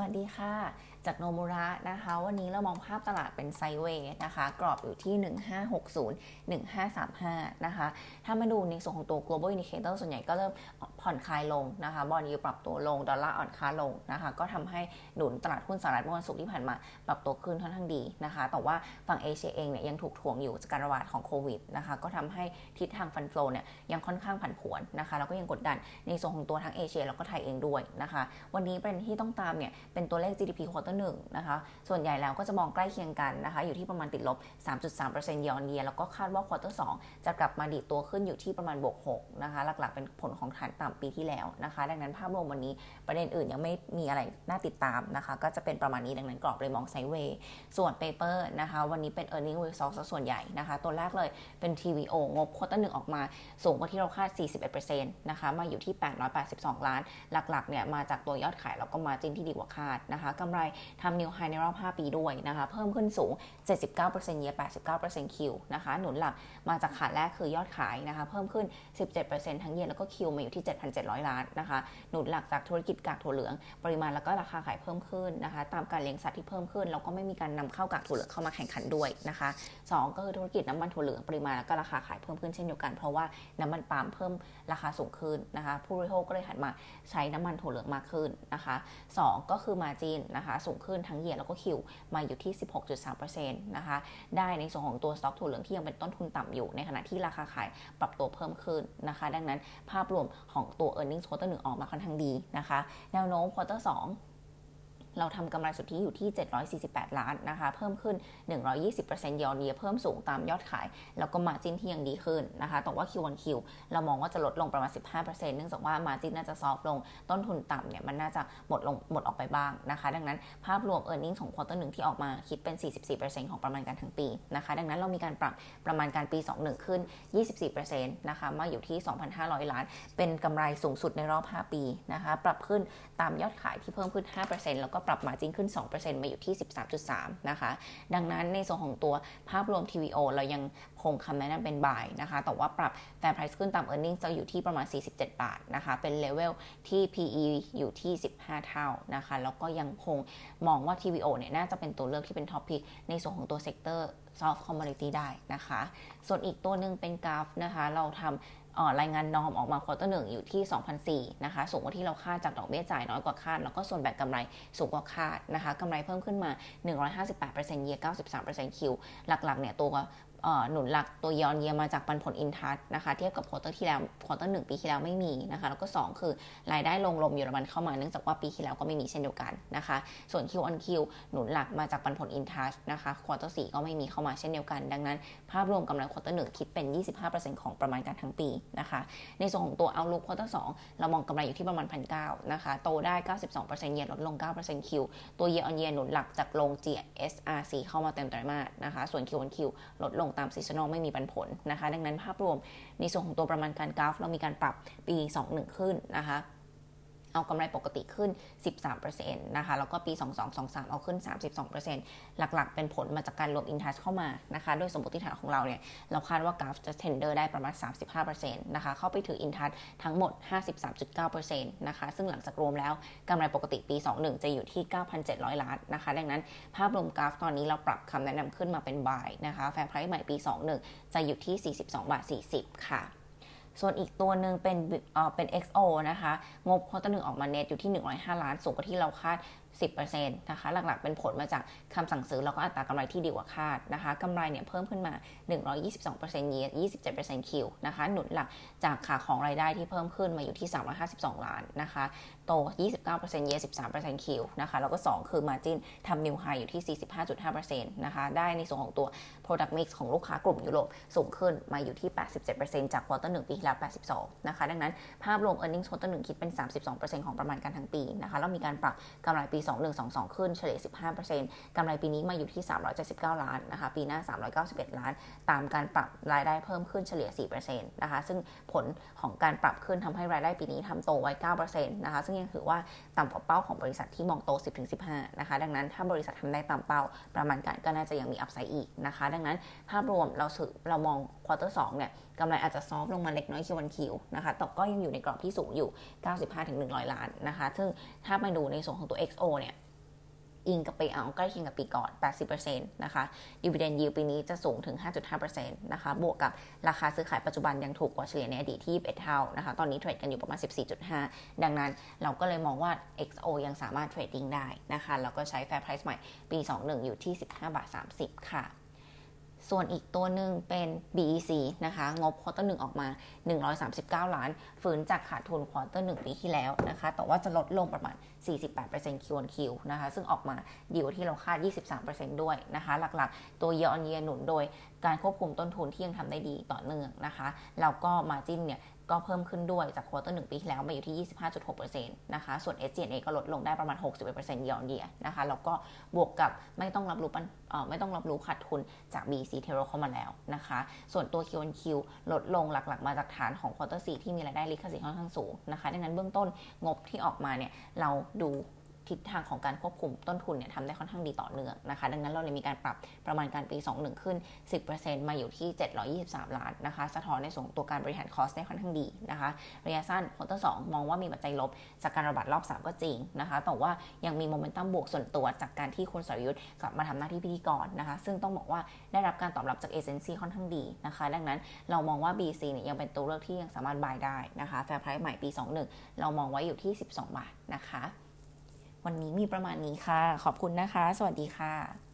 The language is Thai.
วัสดีค่ะจากโนมูระนะคะ วันนี้เรามองภาพตลาดเป็นไซเวย์นะคะ กรอบอยู่ที่ 1560 1535 นะคะ ถ้ามาดูในส่วนของตัว global indicator ส่วนใหญ่ก็เริ่มผ่อนคลายลงนะคะ บอลยูปรับตัวลง ดอลลาร์อ่อนค่าลงนะคะ ก็ทำให้หนุนตลาดหุ้นสหรัฐเมื่อวันศุกร์ที่ผ่านมา ปรับตัวขึ้นค่อนข้างดีนะคะ แต่ว่าฝั่งเอเชียเองเนี่ยยังถูกถ่วงอยู่จากการระบาดของโควิดนะคะ ก็ทำให้ทิศทางฟันเฟลเนี่ยยังค่อนข้างผันผวนนะคะ แล้วก็ยังกดดันในส่วนของตัวทั้งเอเชียแล้วก็ไทยเองด้วยนะคะ วันนี้ประเด็นที่ต้องตามเนี่ยเป็นตัวเลข GDP quarter 1นะคะ ส่วนใหญ่แล้วก็จะมองใกล้เคียงกันนะคะ อยู่ที่ประมาณติดลบ 3.3%ยอนเยียแล้วก็คาดว่า quarter 2จะกลับมาดีตัวขึ้นอยู่ที่ประมาณบวก6นะคะ หลักๆเป็นผลของฐานต่ำปีที่แล้วนะคะ ดังนั้นภาพรวมวันนี้ประเด็นอื่นยังไม่มีอะไรน่าติดตามนะคะ ก็จะเป็นประมาณนี้ดังนั้นกรอบเลยมอง sideway ส่วน paper นะคะ วันนี้เป็น e a r n i n g result ส่วนใหญ่นะคะ ตัวแรกเลยเป็น TVO งบ quarter หนึ่งออกมาสูงกว่าที่เราคาด 41%นะคะมาอยู่ที่ 882 ล้าน หลักๆเนี่ยมาจากตัวยอดขายแล้วก็ margin ที่ดีกว่าคาดนะคะกำไรทำ new high ในรอบ 5 ปีด้วยนะคะ เพิ่มขึ้นสูง 79% year 89% Q นะคะ หนุนหลักมาจากขาแรกคือยอดขายนะคะ เพิ่มขึ้น 17%ทั้ง year แล้วก็ Q มาอยู่ที่ 7,700 ล้านนะคะ หนุนหลักจากธุรกิจกากถั่วเหลือง ปริมาณแล้วก็ราคาขายเพิ่มขึ้นนะคะ ตามการเลี้ยงสัตว์ที่เพิ่มขึ้นแล้วก็ไม่มีการนำเข้ากากถั่วเหลืองเข้ามาแข่งขันด้วยนะคะ 2 ก็คือธุรกิจน้ำมันถั่วเหลืองปริมาณแล้วก็ราคาขายเพิ่มขึ้นเช่นเดียวกัน เพราะว่าน้ำมันปาล์มเพิ่มราคาสูงขึ้นนะคะ ผู้บริโภคก็เลยหันมาใช้น้ำมันถั่วเหลืองมากขึ้นนะคะ 2 ก็คือ margin นะคะสูงขึ้นทั้ง year แล้วก็ Q มาอยู่ที่ 16.3%นะคะได้ในส่วนของตัวสต็อกถั่วเหลืองที่ยังเป็นต้นทุนต่ำอยู่ในขณะที่ราคาขายปรับตัวเพิ่มขึ้นนะคะ ดังนั้นภาพรวมของตัว e a r n i n g ็งส์ควอเตออกมาค่อนข้างดีนะคะ แนวโน้ม quarter สอง เราทำกำไรสุทธิอยู่ที่ 748 ล้านนะคะ เพิ่มขึ้น 120%ยอดเยียเพิ่มสูงตามยอดขาย แล้วก็ margin ที่ยังดีขึ้นนะคะแต่ว่า Q1Q เรามองว่าจะลดลงประมาณ 15%เนื่องจากว่า margin น่าจะ soft ลง ต้นทุนต่ำเนี่ยมันน่าจะหมดลงหมดออกไปบ้างนะคะ ดังนั้นภาพรวม e a r n i n g ของควอเตอร์หนึ่งที่ออกมาคิดเป็น 44%ของประมาณการทั้งปีนะคะ ดังนั้นเรามีการปรับประมาณการปี 21 ขึ้น 24%นะคะมาอยู่ที่ 2,500 ล้าน เป็นกำไรสูงสุดในรอบ 5 ปีนะคะ ปรับขึ้นตามยอดขายที่เพิ่มขึ้น 5%แล้วก็ปรับ margin ขึ้น 2%มาอยู่ที่ 13.3 นะคะ ดังนั้นในส่วนของตัวภาพรวม TVO เรายังคงคำแนะนำเป็น buy นะคะ แต่ว่าปรับ fair price ขึ้นตาม e a r n i n g จะอยู่ที่ประมาณ 47 บาทนะคะ เป็นเลเวลที่ PE อยู่ที่ 15 เท่านะคะ แล้วก็ยังคงมองว่า TVO เนี่ยน่าจะเป็นตัวเลือกที่เป็น top pick ในส่วนของตัว sector soft commodity ได้นะคะ ส่วนอีกตัวหนึ่งเป็น GULF นะคะ เราทำ รายงาน norm ออกมา quarter หนึ่งอยู่ที่ 2,004นะคะ สูงกว่าที่เราคาดจากดอกเบี้ยจ่ายน้อยกว่าคาด แล้วก็ส่วนแบ่งกำไรสูงกว่าคาดนะคะกำไรเพิ่มขึ้นมา 158% year 93% Q หลักๆ เนี่ยตัว หนุนหลักตัวยอนเยียมาจากปันผลอินทัชนะคะ เทียบกับ quarter ที่แล้ว quarter หนึ่งปีที่แล้วไม่มีนะคะ แล้วก็ 2 คือรายได้โรงลมเยอรมันเข้ามาเนื่องจากว่าปีที่แล้วก็ไม่มีเช่นเดียวกันนะคะ ส่วน Q on Q หนุนหลักมาจากปันผลอินทัชนะคะ quarter สี่ก็ไม่มีเข้ามาเช่นเดียวกัน ดังนั้น ภาพรวมกำไร quarter หนึ่งคิดเป็น 25%ของประมาณการทั้งปีนะคะ ในส่วนของตัวเอาลุกควอเตอร์สเรามองกำไรอยู่ที่ประมาณพันเนะคะ โตได้ 92% year ลดลง9% Q ตัวเยียออนเยียหนุนหลักจากลง GSRC เข้ามาเต็มไตรมาสนะคะ ส่วน Q on Q ลดลงตาม seasonal ไม่มีปันผลนะคะ ดังนั้นภาพรวมในส่วนของตัวประมาณการ GULF เรามีการปรับปี 21 ขึ้นนะคะ เอากำไรปกติขึ้น 13%นะคะ แล้วก็ปี 2223 เอาขึ้น 32%หลักๆ เป็นผลมาจากการรวมอินทัชเข้ามานะคะ โดยสมมติฐานของเราเนี่ย เราคาดว่า GULF จะ tender ได้ประมาณ 35%นะคะ เข้าไปถืออินทัชทั้งหมด 53.9%นะคะ ซึ่งหลังจากรวมแล้วกำไรปกติปี 21 จะอยู่ที่ 9,700 ล้านนะคะ ดังนั้นภาพรวม GULF ตอนนี้เราปรับคำแนะนำขึ้นมาเป็น buy นะคะ fair price ใหม่ปี 21 จะอยู่ที่ 42 บาท 40 ค่ะ ส่วนอีกตัวหนึ่งเป็นเอ่อเป็น XO นะคะ งบ quarter หนึ่งออกมาเน็ตอยู่ที่ 105 ล้าน สูงกว่าที่เราคาด10%นะคะหลักๆเป็นผลมาจากคำสั่งซื้อแล้วก็อัตรากำไรที่ดีกว่าคาดนะคะกำไรเนี่ยเพิ่มขึ้นมา 122% year 27% Q นะคะหนุนหลักจากขาของรายได้ที่เพิ่มขึ้นมาอยู่ที่ 352 ล้านนะคะโต 29% year 13% Q นะคะแล้วก็ 2 คือ Margin ทำ new high อยู่ที่ 45.5%นะคะได้ในส่วนของตัว Product Mix ของลูกค้ากลุ่มยุโรปสูงขึ้นมาอยู่ที่ 87%จาก quarter หนึ่งปีที่แล้ว 82 นะคะดังนั้นภาพรวม Earnings quarter หนึ่งคิดเป็น 32%ของประมาณการทั้งปีนะคะแล้วมีการปรับกำไรปี 2122 ขึ้นเฉลี่ย 15%กำไรปีนี้มาอยู่ที่ 379 ล้านนะคะปีหน้า 391 ล้าน ตามการปรับรายได้เพิ่มขึ้นเฉลี่ย 4%นะคะซึ่งผลของการปรับขึ้นทำให้รายได้ปีนี้ทำโตไว้ 9%นะคะซึ่งยังถือว่าต่ำกว่าเป้าของบริษัทที่มองโต 10-15 นะคะดังนั้นถ้าบริษัททำได้ตามเป้าประมาณการก็น่าจะยังมี upside อีกนะคะดังนั้นภาพรวมเราสืเรามอง ควอเตอร์สเนี่ยกำไรอาจจะ soft ลงมาเล็กน้อย Q on Q นะคะแต่ก็ยังอยู่ในกรอบที่สูงอยู่ 95-100 ล้านนะคะ ซึ่งถ้าไปดูในส่วนของตัว XO เนี่ยอิงกับ payout ใกล้เคียงกับปีก่อน 80%นะคะดีเวเดนยิวปีนี้จะสูงถึง 5.5%นะคะ บวกกับราคาซื้อขายปัจจุบันยังถูกกว่าเฉลี่ยในอดีตที่21เท่านะคะ ตอนนี้ trade กันอยู่ประมาณ 14.5 ดังนั้นเราก็เลยมองว่า XO ยังสามารถ trading ได้นะคะ แล้วก็ใช้ fair price ใหม่ปี 21 อยู่ที่ 15บาท30 ค่ะ ส่วนอีกตัวหนึ่งเป็น BEC นะคะ งบ quarter หนึ่งออกมา 139 ล้าน ฟื้นจากขาดทุน quarter หนึ่งปีที่แล้วนะคะ แต่ว่าจะลดลงประมาณ 48% Q on Q นะคะ ซึ่งออกมาดีกว่าที่เราคาด 23%ด้วยนะคะ หลักๆ ตัว year on year หนุนโดยการควบคุมต้นทุนที่ยังทำได้ดีต่อเนื่องนะคะ แล้วก็ margin เนี่ย ก็เพิ่มขึ้นด้วยจาก quarter หนึ่งปีที่แล้วมาอยู่ที่ 25.6%นะคะ ส่วน SG&A ก็ลดลงได้ประมาณ 61%ยอนเดียนะคะ แล้วก็บวกกับไม่ต้องรับรู้ปันไม่ต้องรับรู้ขาดทุนจาก BC t e r o เข้ามาแล้วนะคะ ส่วนตัว Q&Q ลดลงหลักๆ มาจากฐานของ quarter สี่ที่มีรายได้ลิขสิทธิ์ค่อนข้างสูงนะคะ ดังนั้นเบื้องต้นงบที่ออกมาเนี่ยเราดู ทิศทางของการควบคุมต้นทุนเนี่ยทำได้ค่อนข้างดีต่อเนื่องนะคะ ดังนั้นเราเลยมีการปรับประมาณการปี 21 ขึ้น 10%มาอยู่ที่ 723 ล้านนะคะ สะท้อนในส่วนตัวการบริหาร cost ได้ค่อนข้างดีนะคะ ระยะสั้น quarter 2มองว่ามีปัจจัยลบจากการระบาดรอบ 3 ก็จริงนะคะ แต่ว่ายังมีโมเมนตัมบวกส่วนตัวจากการที่คุณสรยุทธ์กลับมาทำหน้าที่พิธีกรนะคะ ซึ่งต้องบอกว่าได้รับการตอบรับจากเอเจนซี่ค่อนข้างดีนะคะ ดังนั้นเรามองว่า BEC เนี่ยยังเป็นตัวเลือกที่ยังสามารถ buy ได้นะคะ fair price ใหม่ปี 21 เรามองไว้อยู่ที่ 12 บาทนะคะ วันนี้มีประมาณนี้ค่ะ ขอบคุณนะคะ สวัสดีค่ะ